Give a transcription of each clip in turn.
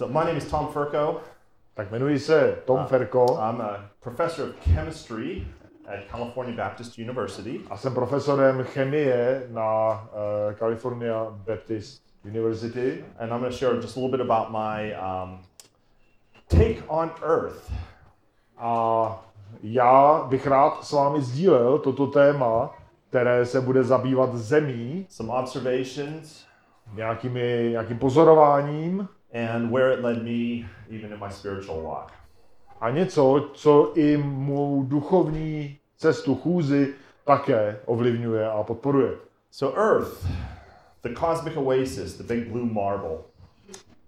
So my name is Tom Furco. Tak jmenuji se Tom Ferko I'm a professor of chemistry at California Baptist University. a jsem profesorem chemie na uh, California Baptist University. And I'm going to share just a little bit about my um, take on Earth. A já bych rád s vámi sdílel toto téma, které se bude zabývat zemí, some observations, nějakými, nějakým pozorováním and where it led me even in my spiritual walk. a něco, co i mou duchovní cestu chůzi také ovlivňuje a podporuje. So, Earth, the cosmic oasis, the big blue marble,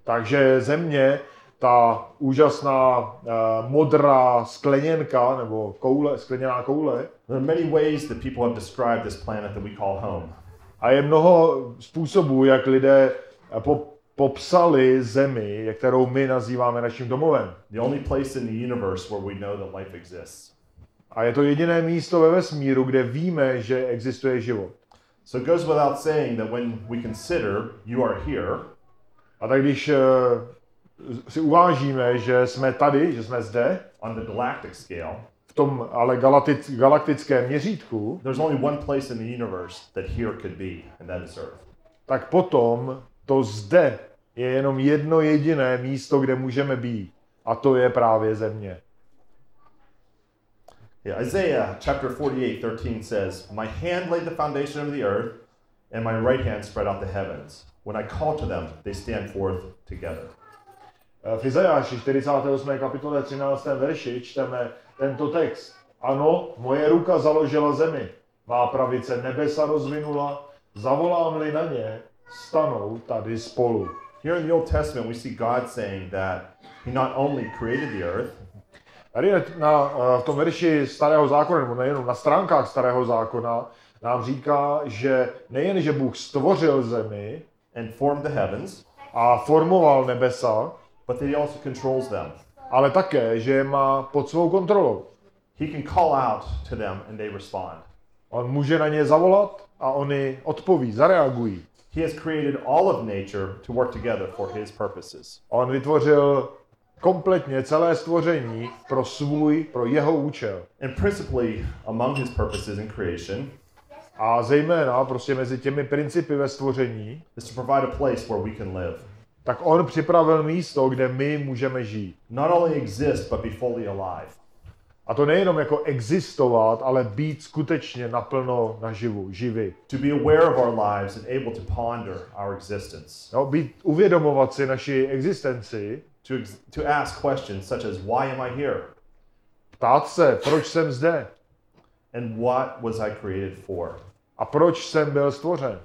Takže země, ta úžasná uh, modrá skleněnka nebo koule, skleněná koule, there are many ways that people have described this planet that we call home. a je mnoho způsobů, jak lidé eh, po, popsali zemi, kterou my nazýváme naším domovem. The only place in the universe where we know that life exists. A je to jediné místo ve vesmíru, kde víme, že existuje život. So, it goes without saying that when we consider you are here, A tak když eh, si uvážíme, že jsme tady, že jsme zde, on the galactic scale, v tom ale galaktic, galaktickém měřítku, there's only one place in the universe that here could be, and that is Earth. tak potom to zde je jenom jedno jediné místo, kde můžeme být. A to je právě země. Yeah, Isaiah chapter 48, 13 says, My hand laid the foundation of the earth, and my right hand spread out the heavens. When I call to them, they stand forth together. Eh, V Izajáši 48. kapitole 13. verši čteme tento text. Ano, moje ruka založila zemi, má pravice nebesa rozvinula, zavolám-li na ně, stanou tady spolu. Here in the Old Testament, we see God saying that He not only created the earth, Tady na, eh, v tom verši starého zákona, nebo nejenom na stránkách starého zákona, nám říká, že nejen, že Bůh stvořil zemi and formed the heavens, a formoval nebesa, but that He also controls them. ale také, že je má pod svou kontrolou. He can call out to them and they respond. On může na ně zavolat a oni odpoví, zareagují. He has created all of nature to work together for His purposes. On vytvořil kompletně celé stvoření pro svůj, pro jeho účel. And principally, among His purposes in creation A zejména prostě mezi těmi principy ve stvoření, is to provide a place where we can live. tak on připravil místo, kde my můžeme žít. Not only exist, but be fully alive. A to nejenom jako existovat, ale být skutečně naplno naživu, živi. To be aware of our lives and able to ponder our existence. No, být, uvědomovat si naši existenci, To, ex- to ask questions such as, why am I here? ptát se, proč jsem zde And what was I created for? a proč jsem byl stvořen.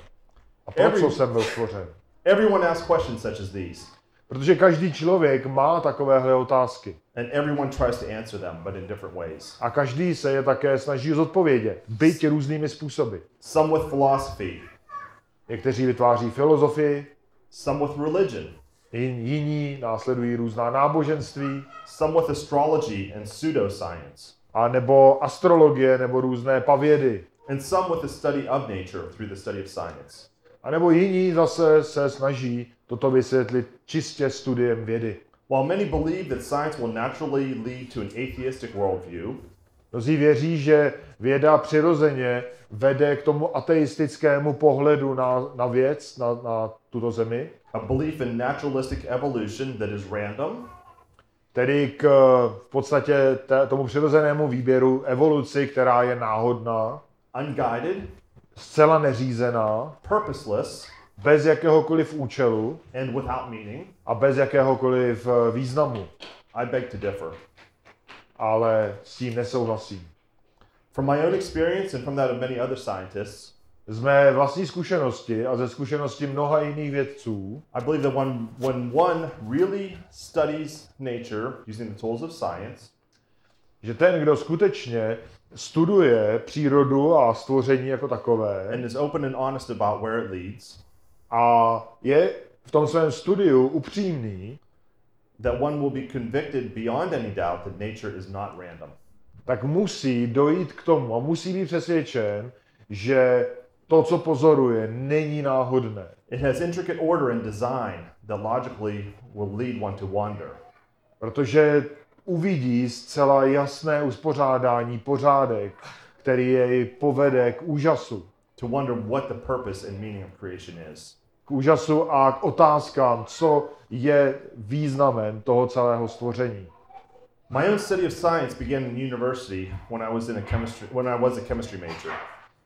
A pro Every- co jsem byl stvořen. Everyone asks questions such as these, Protože každý člověk má takovéhle otázky. and everyone tries to answer them, but in different ways. A každý se je také snaží zodpovědět, byť různými způsoby. Some with philosophy, Někteří vytváří filozofii, some with religion, jin- jiní následují různá náboženství, some with astrology and pseudoscience, a nebo astrologie, nebo různé pavědy. and some with the study of nature through the study of science. A nebo jiní zase se snaží toto vysvětlit čistě studiem vědy. While many believe that science will naturally lead to an atheistic worldview, Mnozí věří, že věda přirozeně vede k tomu ateistickému pohledu na, na věc, na, na tuto zemi, a belief in naturalistic evolution that is random, tedy k v podstatě té, tomu přirozenému výběru evoluci, která je náhodná, unguided, zcela neřízená, purposeless, bez jakéhokoliv účelu and without meaning, a bez jakéhokoliv eh, významu. I beg to differ. Ale s tím nesouhlasím. From my own experience and from that of many other scientists, Z mé vlastní zkušenosti a ze zkušenosti mnoha jiných vědců, I believe that when, when one really studies nature using the tools of science, že ten, kdo skutečně studuje přírodu a stvoření jako takové and is open and honest about where it leads, a je v tom svém studiu upřímný, that one will be convicted beyond any doubt that nature is not random. tak musí dojít k tomu a musí být přesvědčen, že to, co pozoruje, není náhodné. It has intricate order and design that logically will lead one to wander. Protože uvidí zcela jasné uspořádání, pořádek, který jej povede k úžasu. To wonder what the purpose and meaning of creation is. K úžasu a k otázkám, co je významem toho celého stvoření. My own study of science began in university when I was in a chemistry when I was a chemistry major.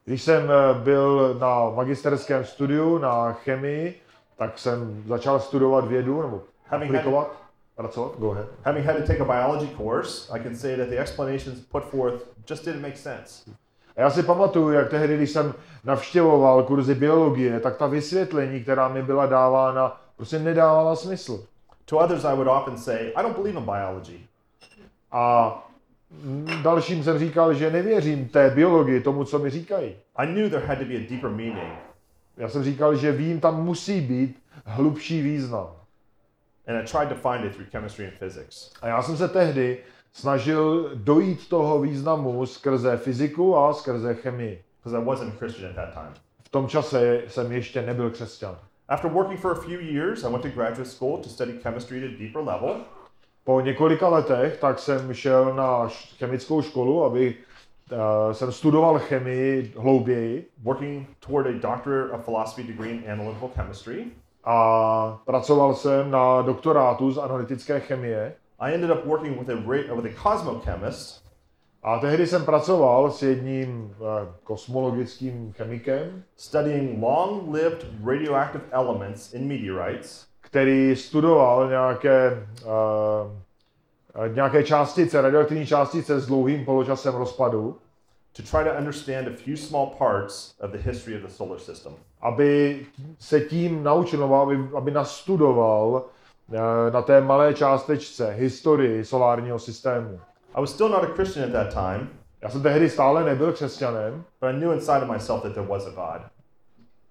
Když jsem eh, byl na magisterském studiu na chemii, tak jsem začal studovat vědu nebo aplikovat, pracovat. Go ahead. having had to take a biology course, I can say that the explanations put forth just didn't make sense. A já si pamatuju, jak tehdy, když jsem navštěvoval kurzy biologie, tak ta vysvětlení, která mi byla dávána, prostě nedávala smysl. To others, I would often say, I don't believe in biology. A dalším jsem říkal, že nevěřím té biologii, tomu, co mi říkají. I knew there had to be a deeper meaning, Já jsem říkal, že vím, tam musí být hlubší význam. and I tried to find it through chemistry and physics. A já jsem se tehdy snažil dojít toho významu skrze fyziku a skrze chemii. because I wasn't a Christian at that time. V tom čase jsem ještě nebyl křesťan. After working for a few years, I went to graduate school to study chemistry at a deeper level. Po několika letech tak jsem šel na chemickou školu, aby uh, jsem studoval chemii hlouběji working toward a Doctor of Philosophy degree in analytical chemistry. a pracoval jsem na doktorátu z analytické chemie. I ended up working with a, with a cosmochemist A tehdy jsem pracoval s jedním uh, kosmologickým chemikem, studying long-lived radioactive elements in meteorites který studoval nějaké, uh, nějaké částice, radioaktivní částice s dlouhým poločasem rozpadu, to try to understand a few small parts of the history of the solar system. aby se tím naučil, aby, aby nastudoval eh, na té malé částečce historii solárního systému. I was still not a Christian at that time, Já jsem tehdy stále nebyl křesťanem, but I knew inside of myself that there was a God.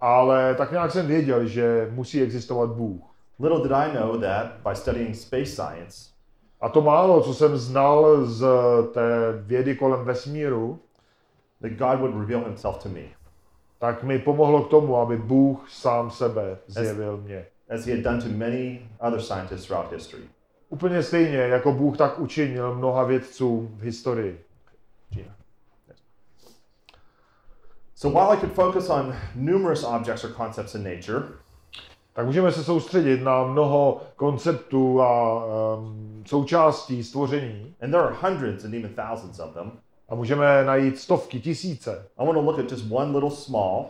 ale tak nějak jsem věděl, že musí existovat Bůh. Little did I know that by studying space science, A to málo, co jsem znal z té vědy kolem vesmíru, that God would reveal himself to me, tak mi pomohlo k tomu, aby Bůh sám sebe zjevil mě. As he had done to many other scientists throughout history. Úplně stejně, jako Bůh tak učinil mnoha vědcům v historii. So while I could focus on numerous objects or concepts in nature, Tak můžeme se soustředit na mnoho konceptů a um, součástí stvoření and there are hundreds and even thousands of them, a můžeme najít stovky, tisíce. I want to look at just one little small,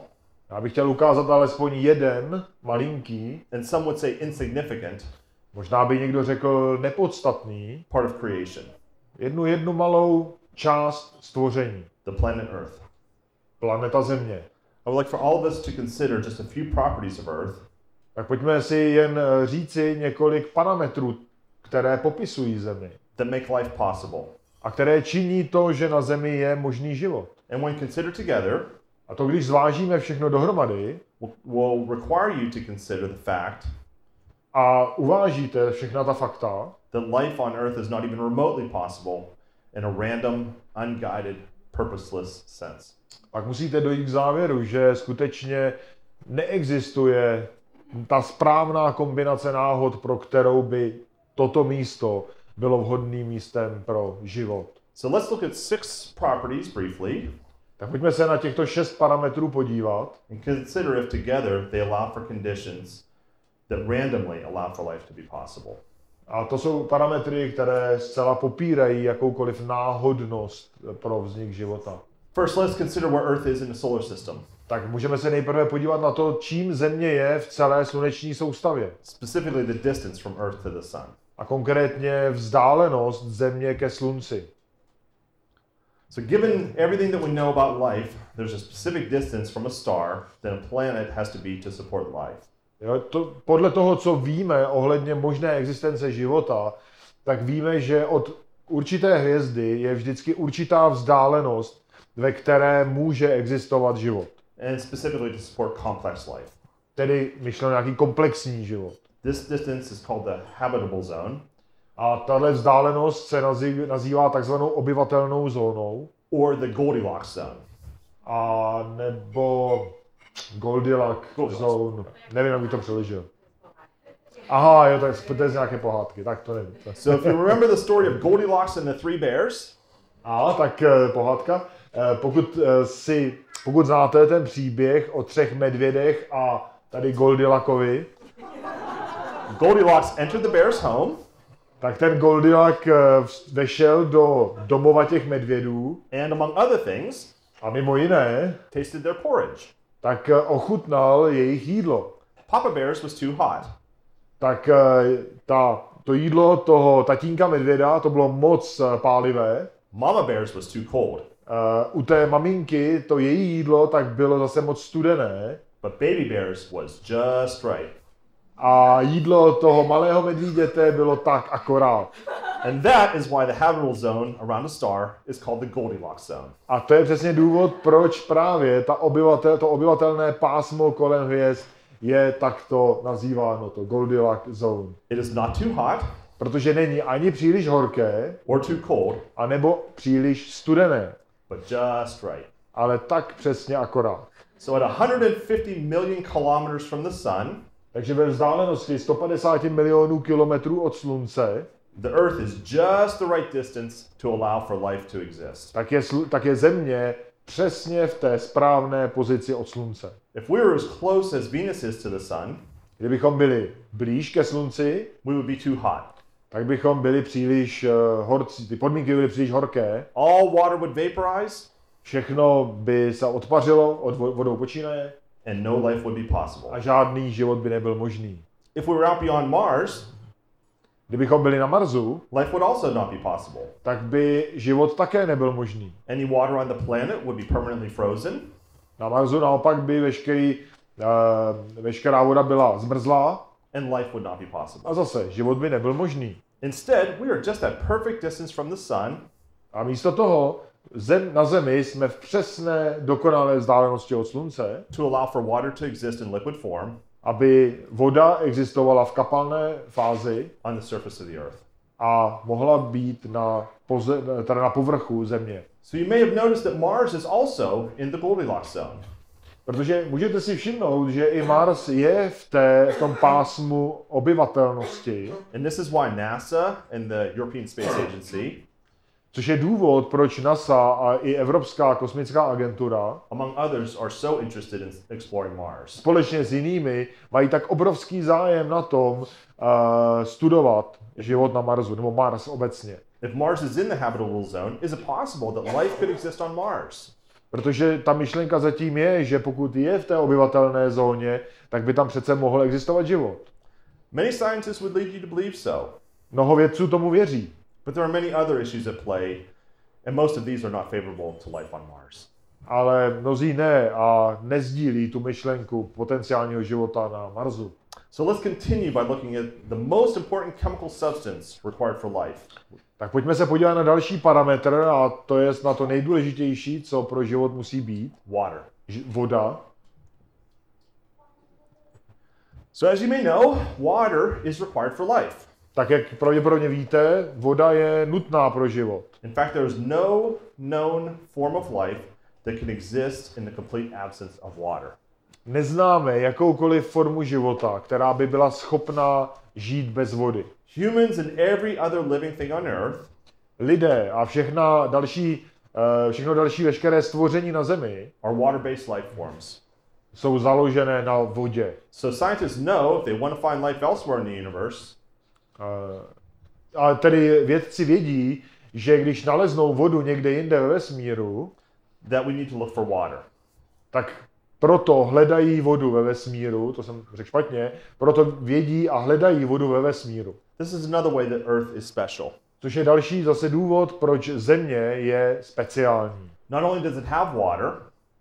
Já bych chtěl ukázat alespoň jeden, malinký, and some would say insignificant, možná by někdo řekl nepodstatný, part of creation jednu jednu malou část stvoření, the planet Earth. planeta Země. I would like for all of us to consider just a few properties of Earth Tak pojďme si jen eh, říci několik parametrů, které popisují Zemi that make life possible. a které činí to, že na Zemi je možný život. And when considered together, A to, když zvážíme všechno dohromady will, will require you to consider the fact a uvážíte všechna ta fakta, that life on Earth is not even remotely possible in a random, unguided, purposeless sense. pak musíte dojít k závěru, že skutečně neexistuje ta správná kombinace náhod, pro kterou by toto místo bylo vhodným místem pro život. So let's look at six properties briefly Tak pojďme se na těchto šest parametrů podívat and consider if together they allow for conditions that randomly allow for life to be possible. A to jsou parametry, které zcela popírají jakoukoliv náhodnost pro vznik života. First, let's consider where Earth is in the solar system, Tak můžeme se nejprve podívat na to, čím Země je v celé sluneční soustavě. specifically the distance from Earth to the Sun. A konkrétně vzdálenost Země ke Slunci. So, given everything that we know about life, there's a specific distance from a star that a planet has to be to support life. Jo, to, podle toho, co víme ohledně možné existence života, tak víme, že od určité hvězdy je vždycky určitá vzdálenost, ve které může existovat život. and specifically to support complex life. Tedy myšleno nějaký komplexní život. This distance is called the habitable zone, A tahle vzdálenost se nazýv- nazývá takzvanou obyvatelnou zónou, or the Goldilocks zone. a nebo Goldilocks Goldilocks. zone. Nevím, jak bych to přeložil. Aha, jo, tak to je z nějaké pohádky, tak to nevím. So if you remember the story of Goldilocks and the three bears, A tak eh, pohádka. Eh, Pokud eh, si, pokud znáte ten příběh o třech medvědech a tady Goldilockovi, Goldilocks entered the bear's home, tak ten Goldilock eh, vešel do domova těch medvědů and among other things, a mimo jiné, tasted their porridge. tak eh, ochutnal jejich jídlo. Papa Bear's was too hot. Tak eh, ta, to jídlo toho tatínka medvěda, to bylo moc pálivé. Mama Bear's was too cold. Eh, U té maminky to její jídlo tak bylo zase moc studené. But Baby Bear's was just right. A jídlo toho malého medvíděte bylo tak akorát. And that is why the habitable zone around a star is called the Goldilocks zone. A to je přesně důvod, proč právě ta obyvatel, to obyvatelné pásmo kolem hvězd je takto nazýváno, to Goldilocks zone. It is not too hot Protože není ani příliš horké, or too cold, anebo příliš studené, but just right. ale tak přesně akorát. So at 150 million kilometers from the sun, Takže ve vzdálenosti 150 milionů kilometrů od slunce, the Earth is just the right distance to allow for life to exist. tak je, tak je Země přesně v té správné pozici od slunce. If we were as close as Venus is to the sun, Kdybychom byli blíž ke slunci, we would be too hot. tak bychom byli příliš uh, horcí, ty podmínky byly příliš horké, All water would vaporize, všechno by se odpařilo, od vo- vodou počínaje and no life would be possible. a žádný život by nebyl možný. If we were out beyond Mars, Kdybychom byli na Marsu, life would also not be possible. tak by život také nebyl možný. Any water on the planet would be permanently frozen, Na Marsu naopak by veškerý, uh, veškerá voda byla zmrzlá and life would not be possible. a zase život by nebyl možný. Instead, we are just at perfect distance from the sun, A místo toho zem, na Zemi jsme v přesné, dokonalé vzdálenosti od Slunce, to allow for water to exist in liquid form aby voda existovala v kapalné fázi on the surface of the Earth. a mohla být na, poze, teda na povrchu Země. So you may have noticed that Mars is also in the Goldilocks zone. Protože můžete si všimnout, že i Mars je v, té, v tom pásmu obyvatelnosti, And this is why NASA and the European Space Agency, což je důvod, proč NASA a i Evropská kosmická agentura among others, are so interested in exploring Mars. společně s jinými mají tak obrovský zájem na tom uh, studovat život na Marsu, nebo Mars obecně. If Mars is in the habitable zone, is it possible that life could exist on Mars? Protože ta myšlenka zatím je, že pokud je v té obyvatelné zóně, tak by tam přece mohl existovat život. Many scientists would lead you to believe so, Mnoho vědců tomu věří. But there are many other issues at play, and most of these are not favorable to life on Mars. ale mnozí ne a nezdílí tu myšlenku potenciálního života na Marsu. So let's continue by looking at the most important chemical substance required for life Tak pojďme se podívat na další parametr a to je na to nejdůležitější, co pro život musí být. water. Voda. So, as you may know, water is required for life. Tak jak pravděpodobně víte, voda je nutná pro život. In fact, there is no known form of life that can exist in the complete absence of water. Neznáme jakoukoliv formu života, která by byla schopná žít bez vody. Humans and every other living thing on earth Lidé a všechna další, eh, všechno další veškeré stvoření na Zemi are water based life forms. jsou založené na vodě. So, scientists know if they want to find life elsewhere in the universe, A tedy vědci vědí, že když naleznou vodu někde jinde ve vesmíru, that we need to look for water. tak proto hledají vodu ve vesmíru, to jsem řekl špatně, proto vědí a hledají vodu ve vesmíru. This is another way that Earth is special. Což je další zase důvod, proč Země je speciální. Not only does it have water,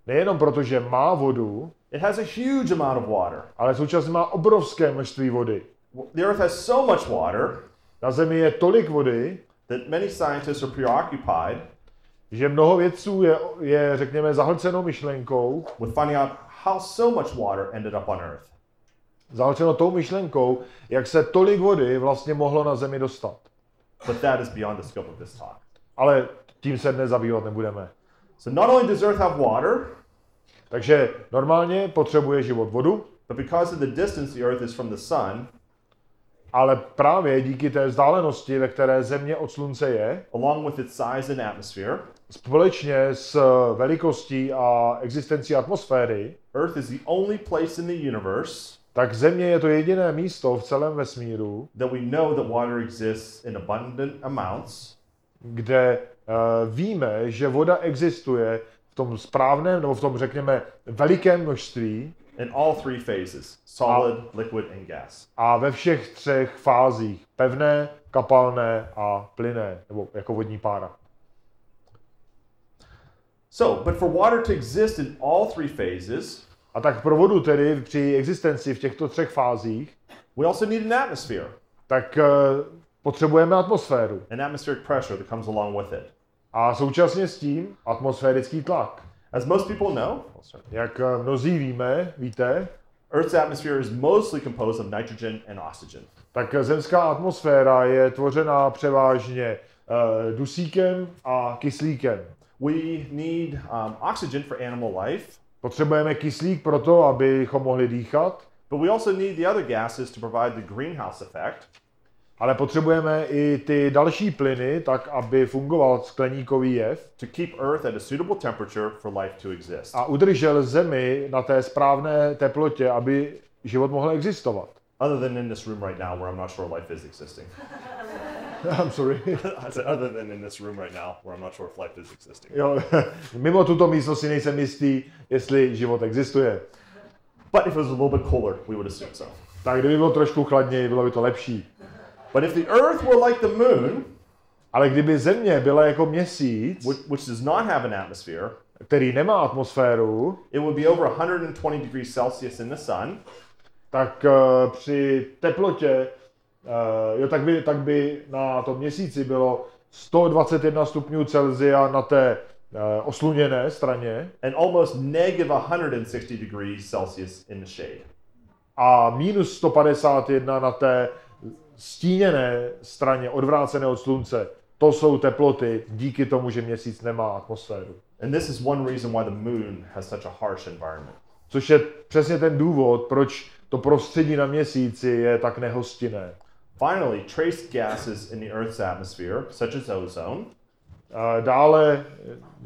Nejenom proto, že má vodu, it has a huge amount of water. ale současně má obrovské množství vody. The Earth has so much water Na Zemi je tolik vody, that many scientists are preoccupied že mnoho vědců je, je řekněme, zahlceno myšlenkou, with finding out how so much water ended up on Earth. zahlceno tou myšlenkou, jak se tolik vody vlastně mohlo na Zemi dostat. But that is beyond the scope of this talk. Ale tím se dnes zabývat nebudeme. So not only does Earth have water, Takže normálně potřebuje život vodu, but because of the distance the Earth is from the sun, Ale právě díky té vzdálenosti, ve které Země od Slunce je, along with its size and atmosphere, společně s velikostí a existencí atmosféry, Earth is the only place in the universe tak Země je to jediné místo v celém vesmíru, that we know that water exists in abundant amounts. kde uh, víme, že voda existuje v tom správném, nebo v tom, řekněme, velikém množství in all three phases solid, liquid, and gas. a ve všech třech fázích. Pevné, kapalné a plynné, nebo jako vodní pára. So, but for water to exist in all three phases, A tak pro vodu tedy při existenci v těchto třech fázích, we also need an atmosphere, tak uh, potřebujeme atmosféru. an atmospheric pressure that comes along with it. A současně s tím atmosférický tlak. As most people know, Jak eh, mnozí víme, víte, Earth's atmosphere is mostly composed of nitrogen and oxygen. tak zemská atmosféra je tvořená převážně uh, dusíkem a kyslíkem. We need um, oxygen for animal life, Potřebujeme kyslík pro to, abychom mohli dýchat, but we also need the other gases to provide the greenhouse effect, ale potřebujeme i ty další plyny, tak aby fungoval skleníkový jev to keep Earth at a suitable temperature for life to exist. a udržel Zemi na té správné teplotě, aby život mohl existovat. Other than in this room right now, where I'm not sure life is existing. I'm sorry. I said, other than in this room right now, where I'm not sure if life is existing. Jo, mimo tuto místnost si nejsem jistý, jestli život existuje. But if it was a little bit cooler, we would assume so. Tak kdyby bylo trošku chladněji, bylo by to lepší. But if the Earth were like the moon, Ale kdyby Země byla jako měsíc, which, which does not have an atmosphere, který nemá atmosféru, it would be over 120 degrees Celsius in the sun, tak uh, při teplotě, uh, jo, tak by, tak by na tom měsíci bylo 121 stupňů Celsia na té uh, osluněné straně and almost negative 160 degrees Celsius in the shade. a minus 151 na té stíněné straně, odvrácené od slunce. To jsou teploty díky tomu, že měsíc nemá atmosféru. And this is one reason why the moon has such a harsh environment. Což je přesně ten důvod, proč to prostředí na měsíci je tak nehostinné. Finally, trace gases in the Earth's atmosphere, such as ozone, A Dále,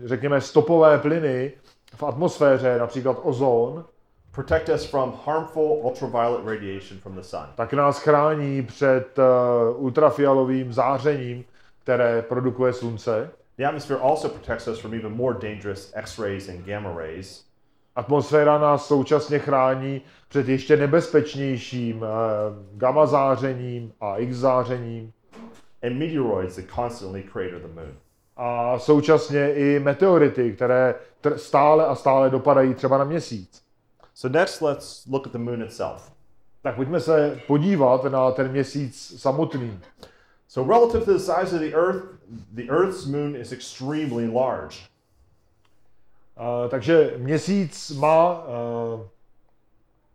řekněme, stopové plyny v atmosféře, například ozon, protect us from harmful ultraviolet radiation from the sun. tak nás chrání před uh, ultrafialovým zářením, které produkuje slunce. The atmosphere also protects us from even more dangerous X-rays and gamma rays, Atmosféra nás současně chrání před ještě nebezpečnějším uh, gamma zářením a X zářením and meteoroids that constantly crater the moon. a současně i meteority, které tr- stále a stále dopadají třeba na měsíc. So next, let's look at the moon itself. Tak pojďme se podívat na ten měsíc samotný. So relative to the size of the Earth, the Earth's moon is extremely large. Uh, takže měsíc má, uh,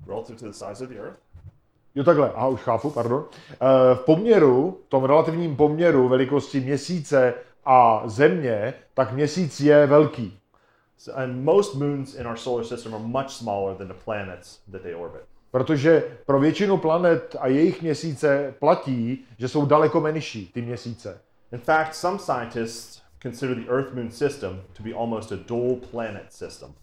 Relative to the size of the Earth, jo takhle, aha, už chápu, pardon. Uh, v poměru, v tom relativním poměru velikosti měsíce a země, tak měsíc je velký. And most moons in our solar system are much smaller than the planets that they orbit. Protože pro většinu planet a jejich měsíce platí, že jsou daleko menší ty měsíce. In fact, some scientists consider the Earth-Moon system to be almost a dual planet system.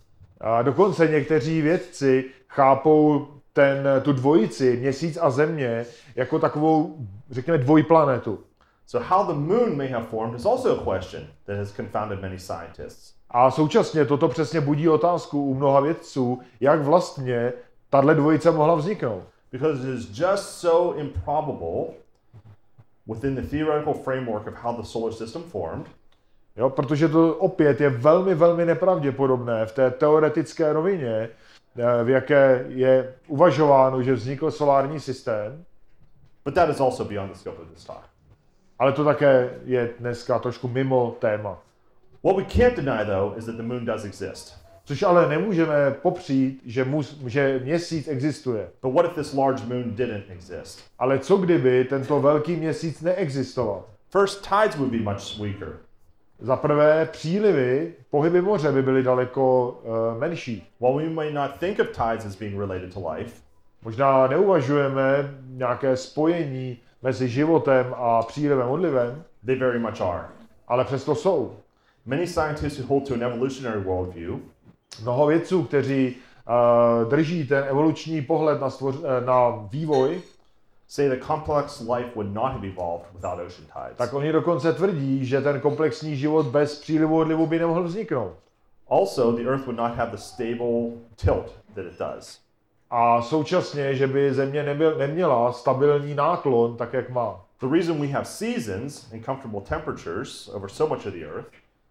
A dokonce někteří vědci chápou ten, tu dvojici, měsíc a země, jako takovou, řekněme, dvojplanetu. So how the moon may have formed is also a question that has confounded many scientists. A současně toto přesně budí otázku u mnoha vědců, jak vlastně tahle dvojice mohla vzniknout. Because it is just so improbable within the theoretical framework of how the solar system formed Jo, protože to opět je velmi, velmi nepravděpodobné v té teoretické rovině, eh, v jaké je uvažováno, že vznikl solární systém, But that is also beyond the scope of this talk. ale to také je dneska trošku mimo téma. What we can't deny, though, is that the moon does exist. Což ale nemůžeme popřít, že, mus, že měsíc existuje. But what if this large moon didn't exist? Ale co kdyby tento velký měsíc neexistoval? First, tides would be much weaker. Za prvé, přílivy, pohyby moře by byly daleko uh, menší. While we may not think of tides as being related to life, Možná neuvažujeme nějaké spojení mezi životem a přílivem odlivem, They very much are. ale přesto jsou. Many scientists who hold to an evolutionary worldview Mnoho vědců, kteří uh, drží ten evoluční pohled na, stvoř, eh, na vývoj, say that complex life would not have evolved without ocean tides. tak oni dokonce tvrdí, že ten komplexní život bez přílivu odlivu by nemohl vzniknout. Also, the Earth would not have the stable tilt that it does. A současně, že by Země nebyl, neměla stabilní náklon, tak jak má. The reason we have seasons and comfortable temperatures over so much of the Earth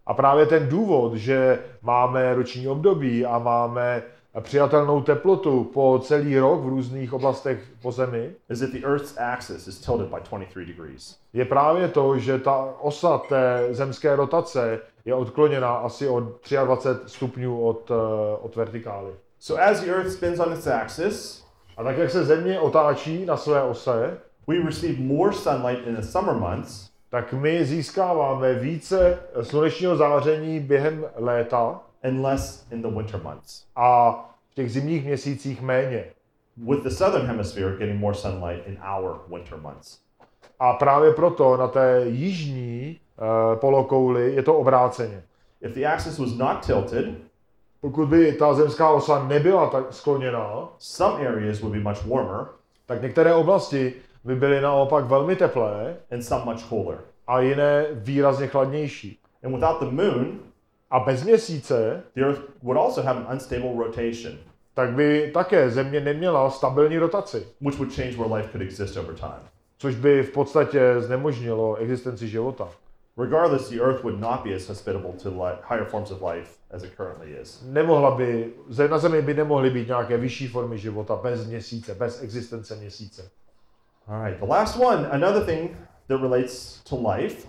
A právě ten důvod, že máme roční období a máme přijatelnou teplotu po celý rok v různých oblastech po zemi, is that the Earth's axis is tilted by 23 degrees. je právě to, že ta osa té zemské rotace je odkloněna asi o 23 stupňů od, eh, od vertikály. So as the Earth spins on its axis, A tak, jak se země otáčí na své ose, we receive more sunlight in the summer months tak my získáváme více slunečního záření během léta and less in the winter months. a v těch zimních měsících méně. With the southern hemisphere getting more sunlight in our winter months. A právě proto na té jižní uh, polokouli je to obráceně. If the axis was not tilted, Pokud by ta zemská osa nebyla tak skloněná, some areas would be much warmer tak některé oblasti by byly naopak velmi teplé and some much cooler. a jiné výrazně chladnější. And without the moon, A bez měsíce, the Earth would also have an unstable rotation, tak by také země neměla stabilní rotaci, which would change where life could exist over time. což by v podstatě znemožnilo existenci života. Regardless, the Earth would not be as hospitable to li- higher forms of life as it currently is. Nemohla by, ze- na Zemi by nemohly být nějaké vyšší formy života bez měsíce, bez existence měsíce. All right, the last one, another thing that relates to life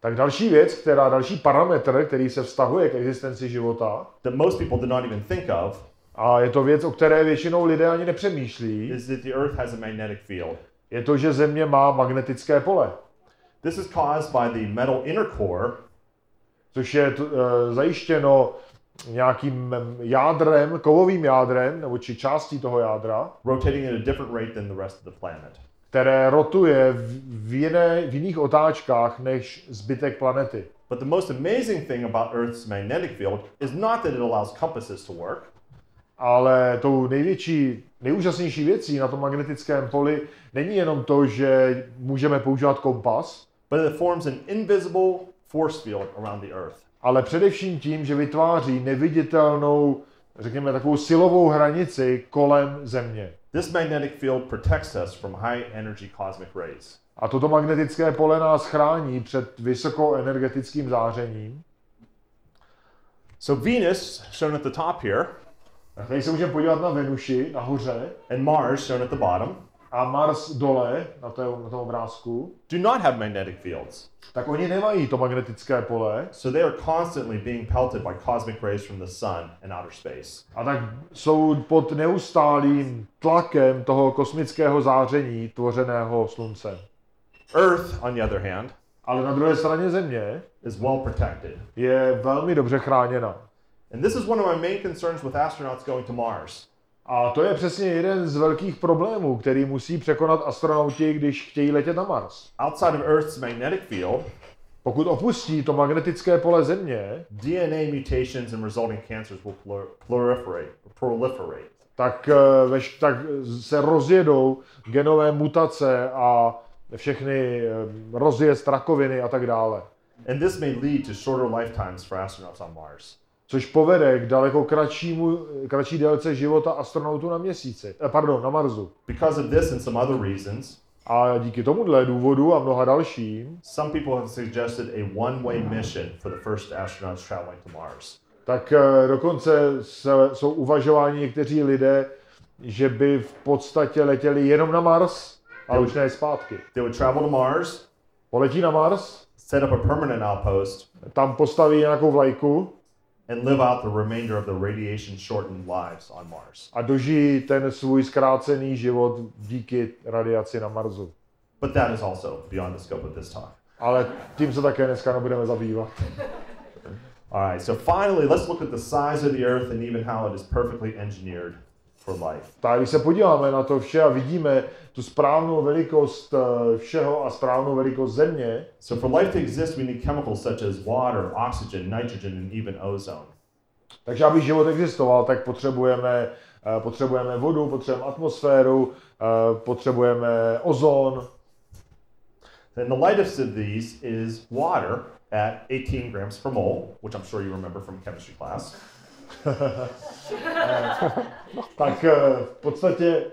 Tak další věc, která, další parametr, který se vztahuje k existenci života, that most people did not even think of a je to věc, o které většinou lidé ani nepřemýšlí, is that the Earth has a magnetic field. je to, že Země má magnetické pole, This is caused by the metal inner core což je e, zajištěno nějakým em, jádrem, kovovým jádrem, nebo či částí toho jádra, rotating at a different rate than the rest of the planet. které rotuje v, v, jiné, v jiných otáčkách než zbytek planety. But the most amazing thing about Earth's magnetic field is not that it allows compasses to work, Ale tou největší, nejúžasnější věcí na tom magnetickém poli není jenom to, že můžeme používat kompas, but it forms an invisible force field around the Earth. ale především tím, že vytváří neviditelnou, řekněme, takovou silovou hranici kolem Země. This magnetic field protects us from high energy cosmic rays. A toto magnetické pole nás chrání před vysokoenergetickým zářením. So Venus, shown at the top here, A tady se můžeme podívat na Venuši nahoře and Mars, shown at the bottom, a Mars dole na, té, na tom obrázku, do not have magnetic fields. tak oni nemají to magnetické pole So they are constantly being pelted by cosmic rays from the sun and outer space. a tak jsou pod neustálým tlakem toho kosmického záření tvořeného sluncem. Earth, on the other hand, Ale na druhé straně Země is well protected. je velmi dobře chráněna. And this is one of my main concerns with astronauts going to Mars. A to je přesně jeden z velkých problémů, který musí překonat astronauti, když chtějí letět na Mars. Outside of Earth's magnetic field, Pokud opustí to magnetické pole Země, DNA mutations and resulting cancers will proliferate. proliferate. tak, eh, veš, tak se rozjedou genové mutace a všechny eh, rozjezd rakoviny a tak dále. And this may lead to shorter lifetimes for astronauts on Mars. Což povede k daleko kratšímu, kratší délce života astronautů na měsíci, eh, pardon, na Marsu. Because of this and some other reasons, A díky tomuhle důvodu a mnoha dalším, some people have suggested a one-way mission for the first astronauts traveling to Mars. tak eh, dokonce se, jsou uvažováni někteří lidé, že by v podstatě letěli jenom na Mars, ale už ne zpátky. They would travel to Mars, Poletí na Mars, set up a permanent outpost, tam postaví nějakou vlajku and live out the remainder of the radiation-shortened lives on Mars. a dožijí ten svůj zkrácený život díky radiaci na Marsu. But that is also beyond the scope of this talk. Ale tím se také dneska nebudeme zabývat. All right, so finally, let's look at the size of the Earth and even how it is perfectly engineered. For life. Tak když se podíváme na to vše a vidíme tu správnou velikost eh, všeho a správnou velikost země, So for life to exist, we need chemicals such as water, oxygen, nitrogen, and even ozone. takže aby život existoval, tak potřebujeme, eh, potřebujeme vodu, potřebujeme atmosféru, eh, potřebujeme ozon. And the lightest of these is water at 18 grams per mole, which I'm sure you remember from chemistry class. Tak eh, v podstatě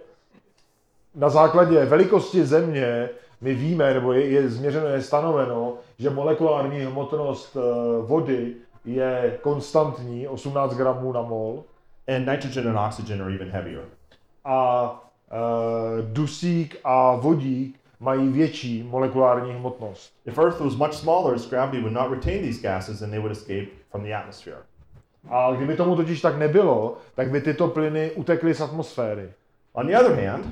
na základě velikosti země my víme, nebo je, je změřeno, je stanoveno, že molekulární hmotnost eh, vody je konstantní, 18 gramů na mol, And nitrogen and oxygen are even heavier. a eh, dusík a vodík mají větší molekulární hmotnost. If Earth was much smaller, its gravity would not retain these gases and they would escape from the atmosphere. A kdyby tomu totiž tak nebylo, tak by tyto plyny utekly z atmosféry. On the other hand,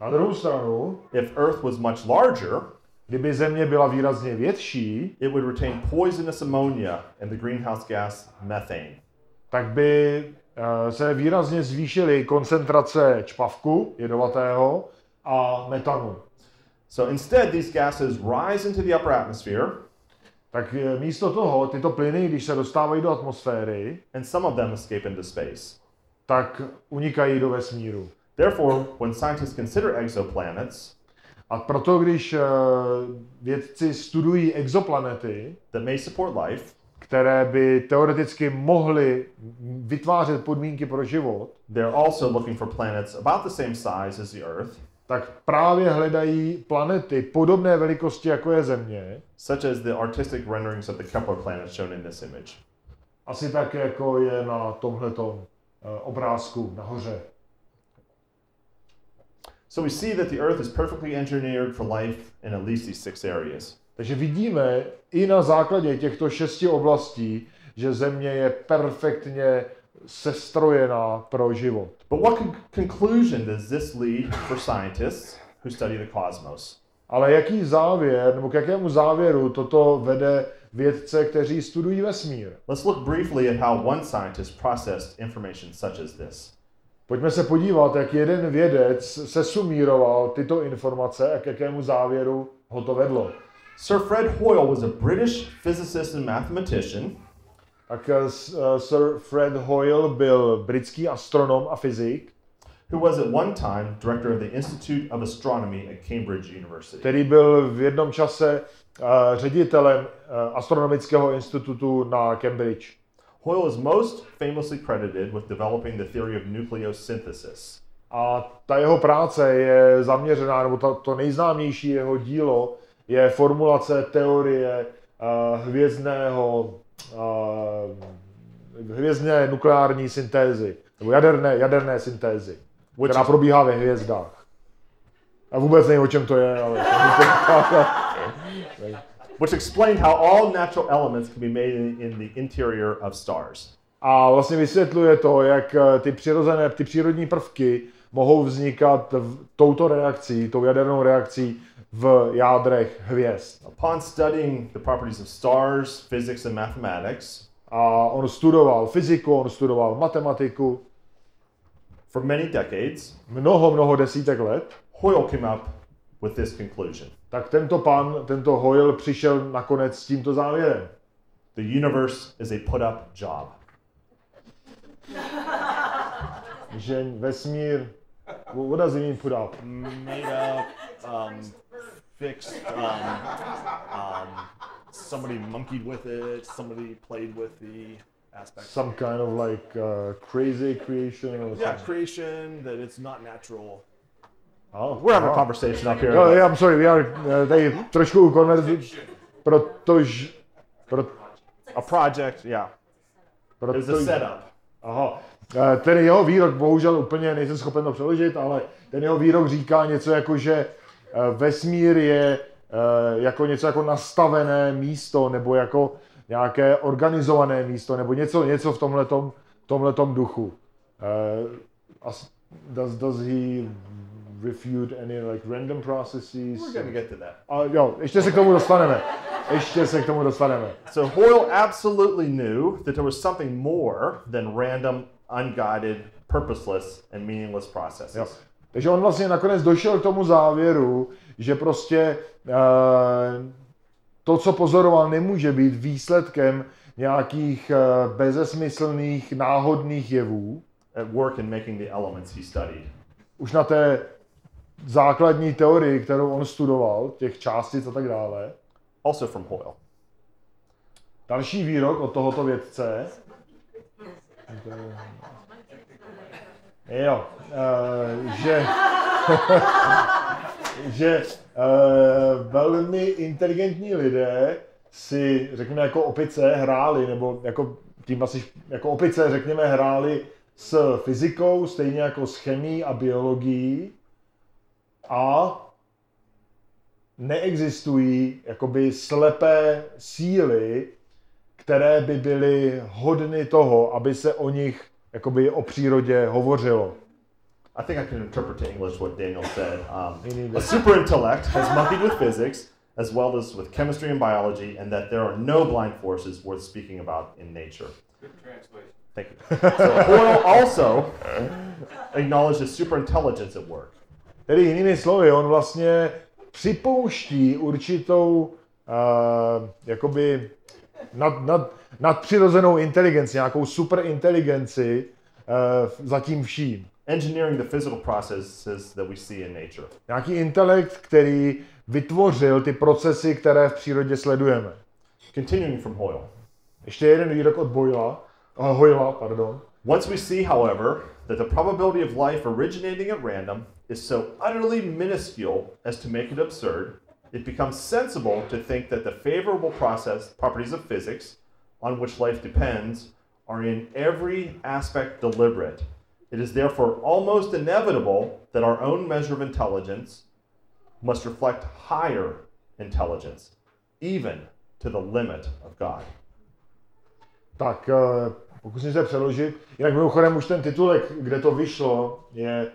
Na druhou stranu, if Earth was much larger, kdyby země byla výrazně větší, it would retain poisonous ammonia and the greenhouse gas methane. tak by eh, se výrazně zvýšily koncentrace čpavku jedovatého a metanu. So instead, these gases rise into the upper atmosphere, Tak eh, místo toho tyto plyny, když se dostávají do atmosféry, and some of them escape into space. tak unikají do vesmíru. Therefore, when scientists consider exoplanets A proto, když eh, vědci studují exoplanety, that may support life, které by teoreticky mohly vytvářet podmínky pro život, they're also looking for planets about the same size as the Earth, tak právě hledají planety podobné velikosti, jako je Země, such as the artistic renderings of the Kepler planets shown in this image. asi tak, jako je na tomhletom eh, obrázku nahoře. So we see that the Earth is perfectly engineered for life in at least these six areas. Takže vidíme i na základě těchto šesti oblastí, že Země je perfektně sestrojená pro život. But what con- conclusion does this lead for scientists who study the cosmos? Ale jaký závěr, nebo k jakému závěru toto vede vědce, kteří studují vesmír? Let's look briefly at how one scientist processed information such as this. Pojďme se podívat, jak jeden vědec se sumíroval tyto informace a k jakému závěru ho to vedlo. Sir Fred Hoyle was a British physicist and mathematician Tak eh, Sir Fred Hoyle byl britský astronom a fyzik, who was at one time director of the Institute of Astronomy at Cambridge University. který byl v jednom čase eh, ředitelem eh, astronomického institutu na Cambridge. Hoyle is most famously credited with developing the theory of nucleosynthesis. A ta jeho práce je zaměřená, nebo to, to nejznámější jeho dílo je formulace teorie uh, hvězdného, uh, hvězdné nukleární syntézy, nebo jaderné, jaderné syntézy, která probíhá ve hvězdách. A vůbec nevím, o čem to je, ale... which explained how all natural elements can be made in, in the interior of stars. A vlastně vysvětluje to, jak eh, ty přirozené, ty přírodní prvky mohou vznikat v, touto reakcí, tou jadernou reakcí v jádrech hvězd. Upon studying the properties of stars, physics, and mathematics A on studoval fyziku, on studoval matematiku, for many decades, mnoho, mnoho desítek let, Hoyle came up with this conclusion. tak tento pan, tento Hoyle přišel nakonec s tímto závěrem. The universe is a put up job. Že vesmír, what does it mean put up? made up, um, fixed. Um, um, somebody monkeyed with it. Somebody played with the aspects. Some kind of like uh, crazy creation or yeah, something. creation that it's not natural. Oh, We're having a oh. conversation up here. Jo, já, I'm sorry, we are uh, tady trošku konverzi, protože, pro, A project, yeah. It was a setup. aha, Eh, ten jeho výrok, bohužel úplně nejsem schopen to přeložit, ale ten jeho výrok říká něco jako, že vesmír je eh, jako něco jako nastavené místo, nebo jako nějaké organizované místo, nebo něco, něco v tomhletom, tomhletom duchu. Uh, does, does he refute any like random processes? We're to get to that. A jo, ještě se k tomu dostaneme. Ještě se k tomu dostaneme. So Hoyle absolutely knew that there was something more than random, unguided purposeless and meaningless processes. Jo. Takže on vlastně nakonec došel k tomu závěru, že prostě uh, to, co pozoroval, nemůže být výsledkem nějakých uh, bezesmyslných, náhodných jevů. At work in making the elements he studied. Už na té základní teorii, kterou on studoval, těch částic a tak dále. Also from Hoyle. Další výrok od tohoto vědce. Jo, uh, že, že uh, velmi inteligentní lidé si, řekněme, jako opice hráli, nebo jako tím asi jako opice, řekněme, hráli s fyzikou, stejně jako s chemií a biologií a neexistují jakoby slepé síly, které by byly hodny toho, aby se o nich, jakoby o přírodě hovořilo. I think I can interpret to English what Daniel said. Um, a super intellect has monkeyed with physics as well as with chemistry and biology, and that there are no blind forces worth speaking about in nature. Thank you. So Hoyle also acknowledged his superintelligence at work. Tedy jinými slovy, on vlastně připouští určitou uh, jakoby nad, nad, nadpřirozenou inteligenci, nějakou superinteligenci uh, za tím vším. Engineering the physical processes that we see in nature. Nějaký intelekt, který vytvořil ty procesy, které v přírodě sledujeme. Continuing from Hoyle. Ještě jeden výrok od Boyla, uh, Hoyla, pardon. Once we see, however, that the probability of life originating at random is so utterly minuscule as to make it absurd, it becomes sensible to think that the favorable process properties of physics on which life depends are in every aspect deliberate. It is therefore almost inevitable that our own measure of intelligence must reflect higher intelligence, even to the limit of God. Tak pokusím se přeložit. Jinak mimochodem už ten titulek, kde to vyšlo, je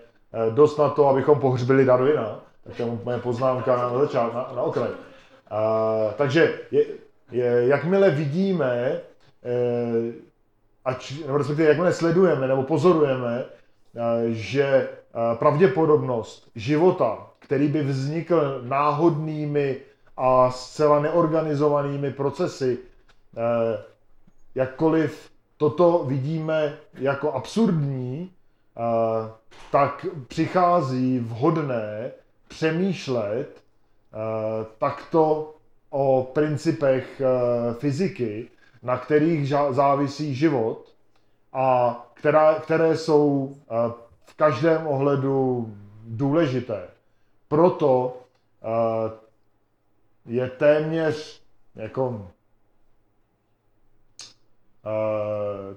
dost na to, abychom pohřbili Darwina. Tak to je moje poznámka na, začát, na, na okraj. Uh, takže je, je, jakmile vidíme, eh, ať, nebo respektive jakmile sledujeme nebo pozorujeme, eh, že eh, pravděpodobnost života, který by vznikl náhodnými a zcela neorganizovanými procesy, jakkoliv toto vidíme jako absurdní, tak přichází vhodné přemýšlet eh, takto o principech eh, fyziky, na kterých závisí život a která, které jsou eh, v každém ohledu důležité. Proto je téměř jako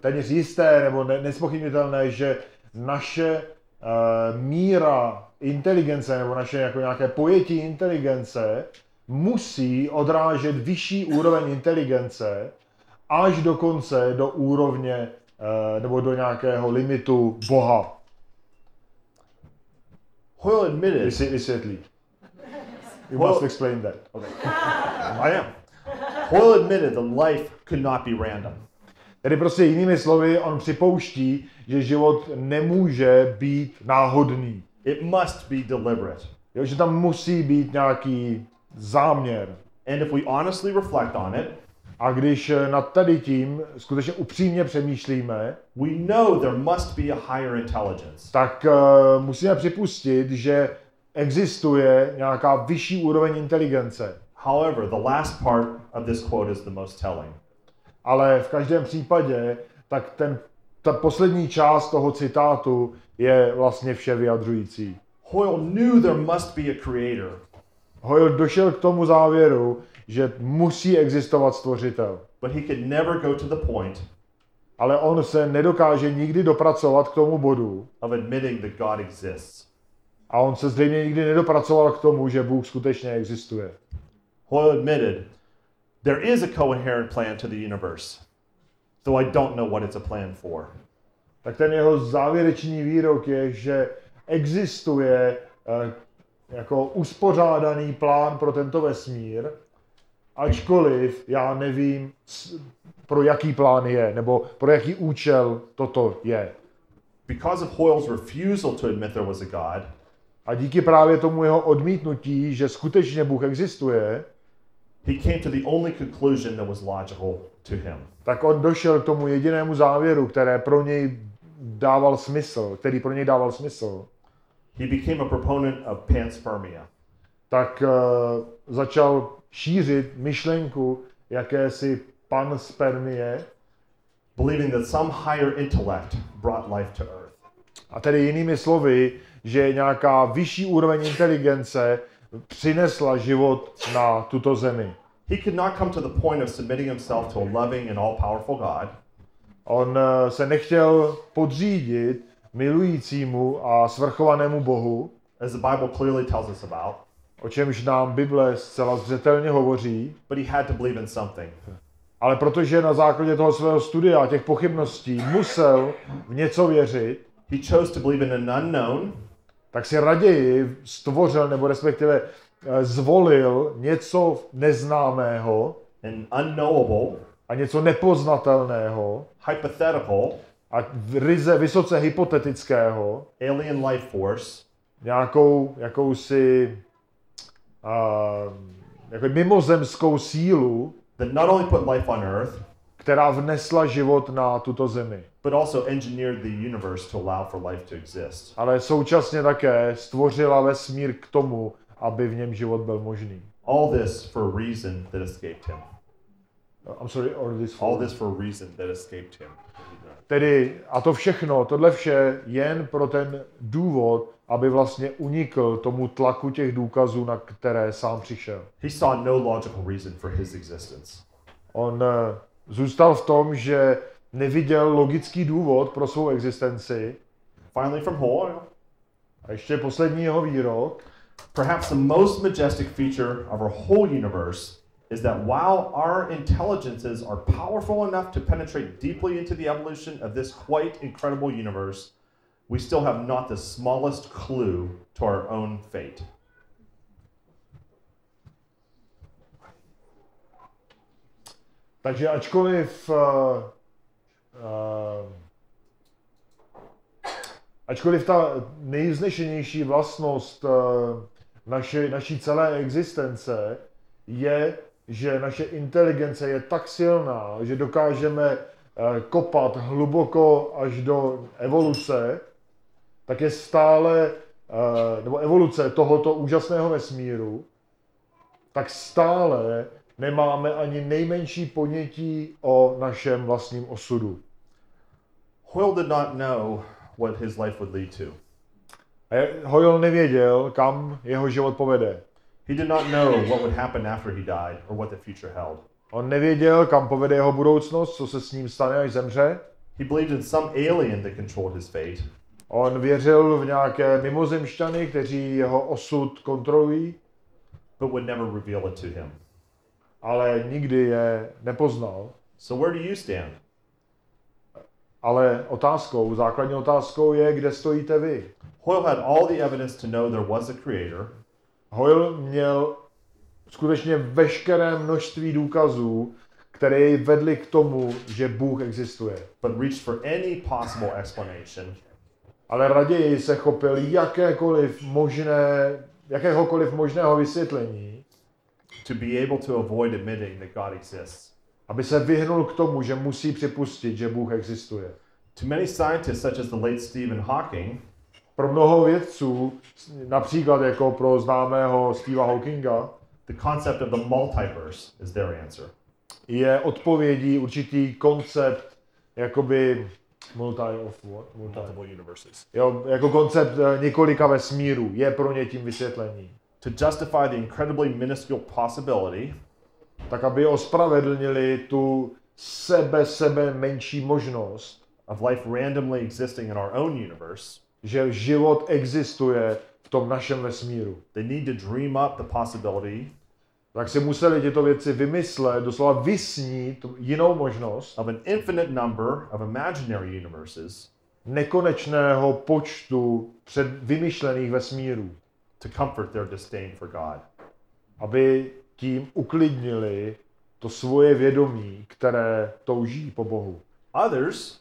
téměř jisté nebo ne, nespochybnitelné, že naše míra inteligence nebo naše jako nějaké pojetí inteligence musí odrážet vyšší úroveň inteligence až dokonce do úrovně eh, nebo do nějakého limitu Boha. Hoyle admitted Vysvět- Vysvětlí. You Well- must explain that. I am. Hoyle admitted that life could not be random. Tedy prostě jinými slovy, on připouští, že život nemůže být náhodný. It must be deliberate. Jo, že tam musí být nějaký záměr. And if we honestly reflect on it, A když eh, nad tady tím skutečně upřímně přemýšlíme, we know there must be a higher intelligence. tak uh, musíme připustit, že existuje nějaká vyšší úroveň inteligence. However, the last part of this quote is the most telling. Ale v každém případě, tak ten, ta poslední část toho citátu je vlastně vše vyjadřující. Hoyle knew there must be a creator, Hoyle došel k tomu závěru, že musí existovat stvořitel. but he could never go to the point Ale on se nedokáže nikdy dopracovat k tomu bodu of admitting that God exists. a on se zřejmě nikdy nedopracoval k tomu, že Bůh skutečně existuje. Hoyle admitted there is a coherent plan to the universe, though I don't know what it's a plan for. Tak ten jeho závěrečný výrok je, že existuje eh, jako uspořádaný plán pro tento vesmír, ačkoliv já nevím, pro jaký plán je, nebo pro jaký účel toto je. Because of Hoyle's refusal to admit there was a God, A díky právě tomu jeho odmítnutí, že skutečně Bůh existuje, he came to the only conclusion that was logical to him. tak on došel k tomu jedinému závěru, které pro něj dával smysl, který pro něj dával smysl. He became a proponent of panspermia. Tak uh, začal šířit myšlenku jakési panspermie, believing that some higher intellect brought life to earth. a tedy jinými slovy, že nějaká vyšší úroveň inteligence přinesla život na tuto zemi. He could not come to the point of submitting himself to a loving and all powerful God On eh, se nechtěl podřídit milujícímu a svrchovanému Bohu, as the Bible clearly tells us about, o čemž nám Bible zcela zřetelně hovoří, but he had to believe in something. ale protože na základě toho svého studia a těch pochybností musel v něco věřit, He chose to believe in an unknown, tak si raději stvořil nebo respektive eh, zvolil něco neznámého. And unknowable, a něco nepoznatelného hypothetical, a ryze vysoce hypotetického, alien life force nějakou jakousi uh, jako mimozemskou sílu, that not only put life on earth, která vnesla život na tuto zemi. but also engineered the universe to allow for life to exist. Ale současně také stvořila vesmír k tomu, aby v něm život byl možný. All this for a reason that escaped him. I'm sorry, or this All this for a reason that escaped him. Tedy, a to všechno, tohle vše jen pro ten důvod, aby vlastně unikl tomu tlaku těch důkazů, na které sám přišel. He saw no logical reason for his existence. On eh, zůstal v tom, že neviděl logický důvod pro svou existenci. Finally, from Hoyle, A ještě poslední jeho výrok. perhaps the most majestic feature of our whole universe is that while our intelligences are powerful enough to penetrate deeply into the evolution of this quite incredible universe, we still have not the smallest clue to our own fate. Takže ačkoliv, uh, ačkoliv ta nejvznešenější vlastnost uh, naše, naší celé existence je, že naše inteligence je tak silná, že dokážeme uh, kopat hluboko až do evoluce, tak je stále, uh, nebo evoluce tohoto úžasného vesmíru, tak stále nemáme ani nejmenší ponětí o našem vlastním osudu. Hoyle did not know what his life would lead to. Hoyle nevěděl, kam jeho život povede. He did not know what would happen after he died or what the future held. On nevěděl, kam povede jeho budoucnost, co se s ním stane, až zemře. He believed in some alien that controlled his fate, On věřil v nějaké mimozemšťany, kteří jeho osud kontrolují, but would never reveal it to him. ale nikdy je nepoznal. So, where do you stand? Ale otázkou, základní otázkou je, kde stojíte vy. Hoyle had all the evidence to know there was a creator, Hoyle měl skutečně veškeré množství důkazů, které jej vedly k tomu, že Bůh existuje. but reached for any possible explanation Ale raději se chopil jakékoliv možné, jakéhokoliv možného vysvětlení, to be able to avoid admitting that God exists. aby se vyhnul k tomu, že musí připustit, že Bůh existuje. To many scientists, such as the late Stephen Hawking, Pro mnoho vědců, například jako pro známého Steva Hawkinga, the concept of the multiverse is their answer. je odpovědí určitý koncept jakoby multi of what? Multi. Multiple universes. Jo, jako koncept eh, několika vesmírů je pro ně tím vysvětlení. To justify the incredibly minuscule possibility Tak aby ospravedlnili tu sebe, sebe menší možnost, of life randomly existing in our own universe, že život existuje v tom našem vesmíru. they need to dream up the possibility Tak si museli tyto věci vymyslet, doslova vysnít jinou možnost of an infinite number of imaginary universes nekonečného počtu před vymyšlených vesmírů, to comfort their disdain for God. aby tím uklidnili to svoje vědomí, které touží po Bohu. Others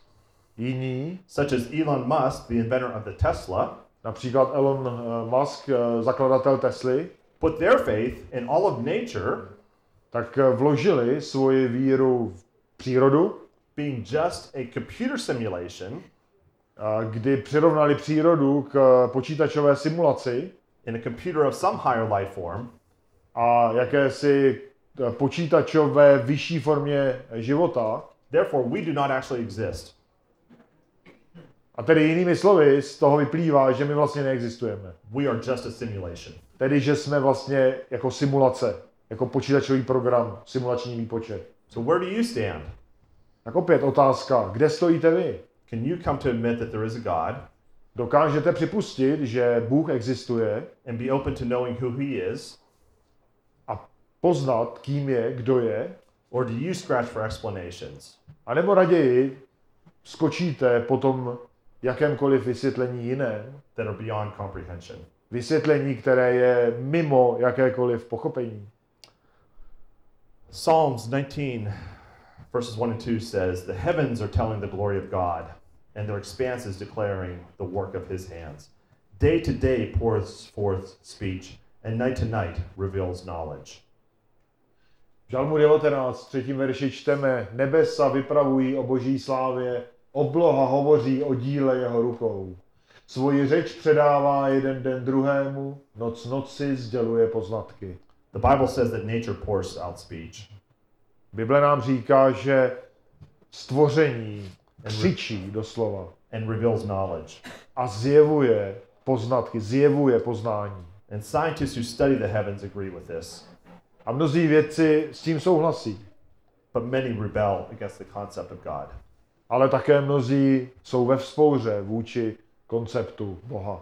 Jiní, such as Elon Musk, the inventor of the Tesla, například Elon eh, Musk, eh, zakladatel Tesly, put their faith in all of nature tak eh, vložili svoji víru v přírodu, being just a computer simulation kdy přirovnali přírodu k počítačové simulaci in a computer of some higher life form, a jakési počítačové vyšší formě života. therefore we do not actually exist. A tedy jinými slovy z toho vyplývá, že my vlastně neexistujeme. We are just a simulation. Tedy, že jsme vlastně jako simulace, jako počítačový program, simulační výpočet. So where do you stand? Tak opět otázka, kde stojíte vy? Can you come to admit that there is a God Dokážete připustit, že Bůh existuje and be open to knowing who he is? a poznat, kým je, kdo je, Or do you scratch for explanations? a nebo raději skočíte po tom jakémkoliv vysvětlení jiném, that are beyond comprehension. vysvětlení, které je mimo jakékoliv pochopení. Psalms 19, verses 1 and 2 says, The heavens are telling the glory of God, and their expanses declaring the work of his hands. Day to day pours forth speech, and night to night reveals knowledge. V Žalmu 19, třetím verši čteme, nebesa vypravují o boží slávě, obloha hovoří o díle jeho rukou. Svoji řeč předává jeden den druhému, noc noci sděluje poznatky. The Bible says that nature pours out speech. Bible nám říká, že stvoření křičí doslova and reveals knowledge. a zjevuje poznatky, zjevuje poznání. And scientists who study the heavens agree with this, A mnozí vědci s tím souhlasí, but many rebel against the concept of God. Ale také mnozí jsou ve vzpouře vůči konceptu Boha.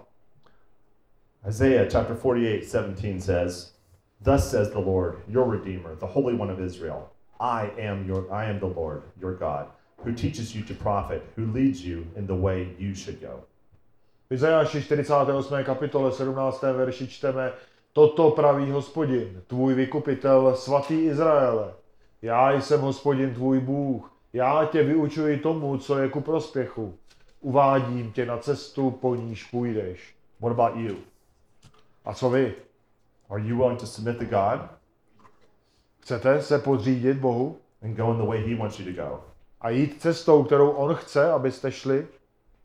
Isaiah chapter 48, 17 says, Thus says the Lord, your Redeemer, the Holy One of Israel. I am your I am the Lord, your God, who teaches you to profit, who leads you in the way you should go. V Izajáši 48. kapitole 17. verši čteme Toto praví hospodin, tvůj vykupitel, svatý Izraele. Já jsem hospodin tvůj Bůh, já tě vyučuji tomu, co je ku prospěchu. Uvádím tě na cestu, po níž půjdeš. What about you? A co vy? Are you willing to submit to God Chcete se podřídit Bohu and go in the way He wants you to go? a jít cestou, kterou On chce, abyste šli?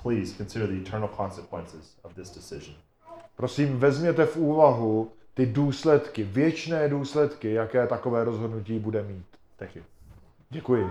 Please consider the eternal consequences of this decision. Prosím, vezměte v úvahu ty důsledky, věčné důsledky, jaké takové rozhodnutí bude mít. Thank you. Děkuji.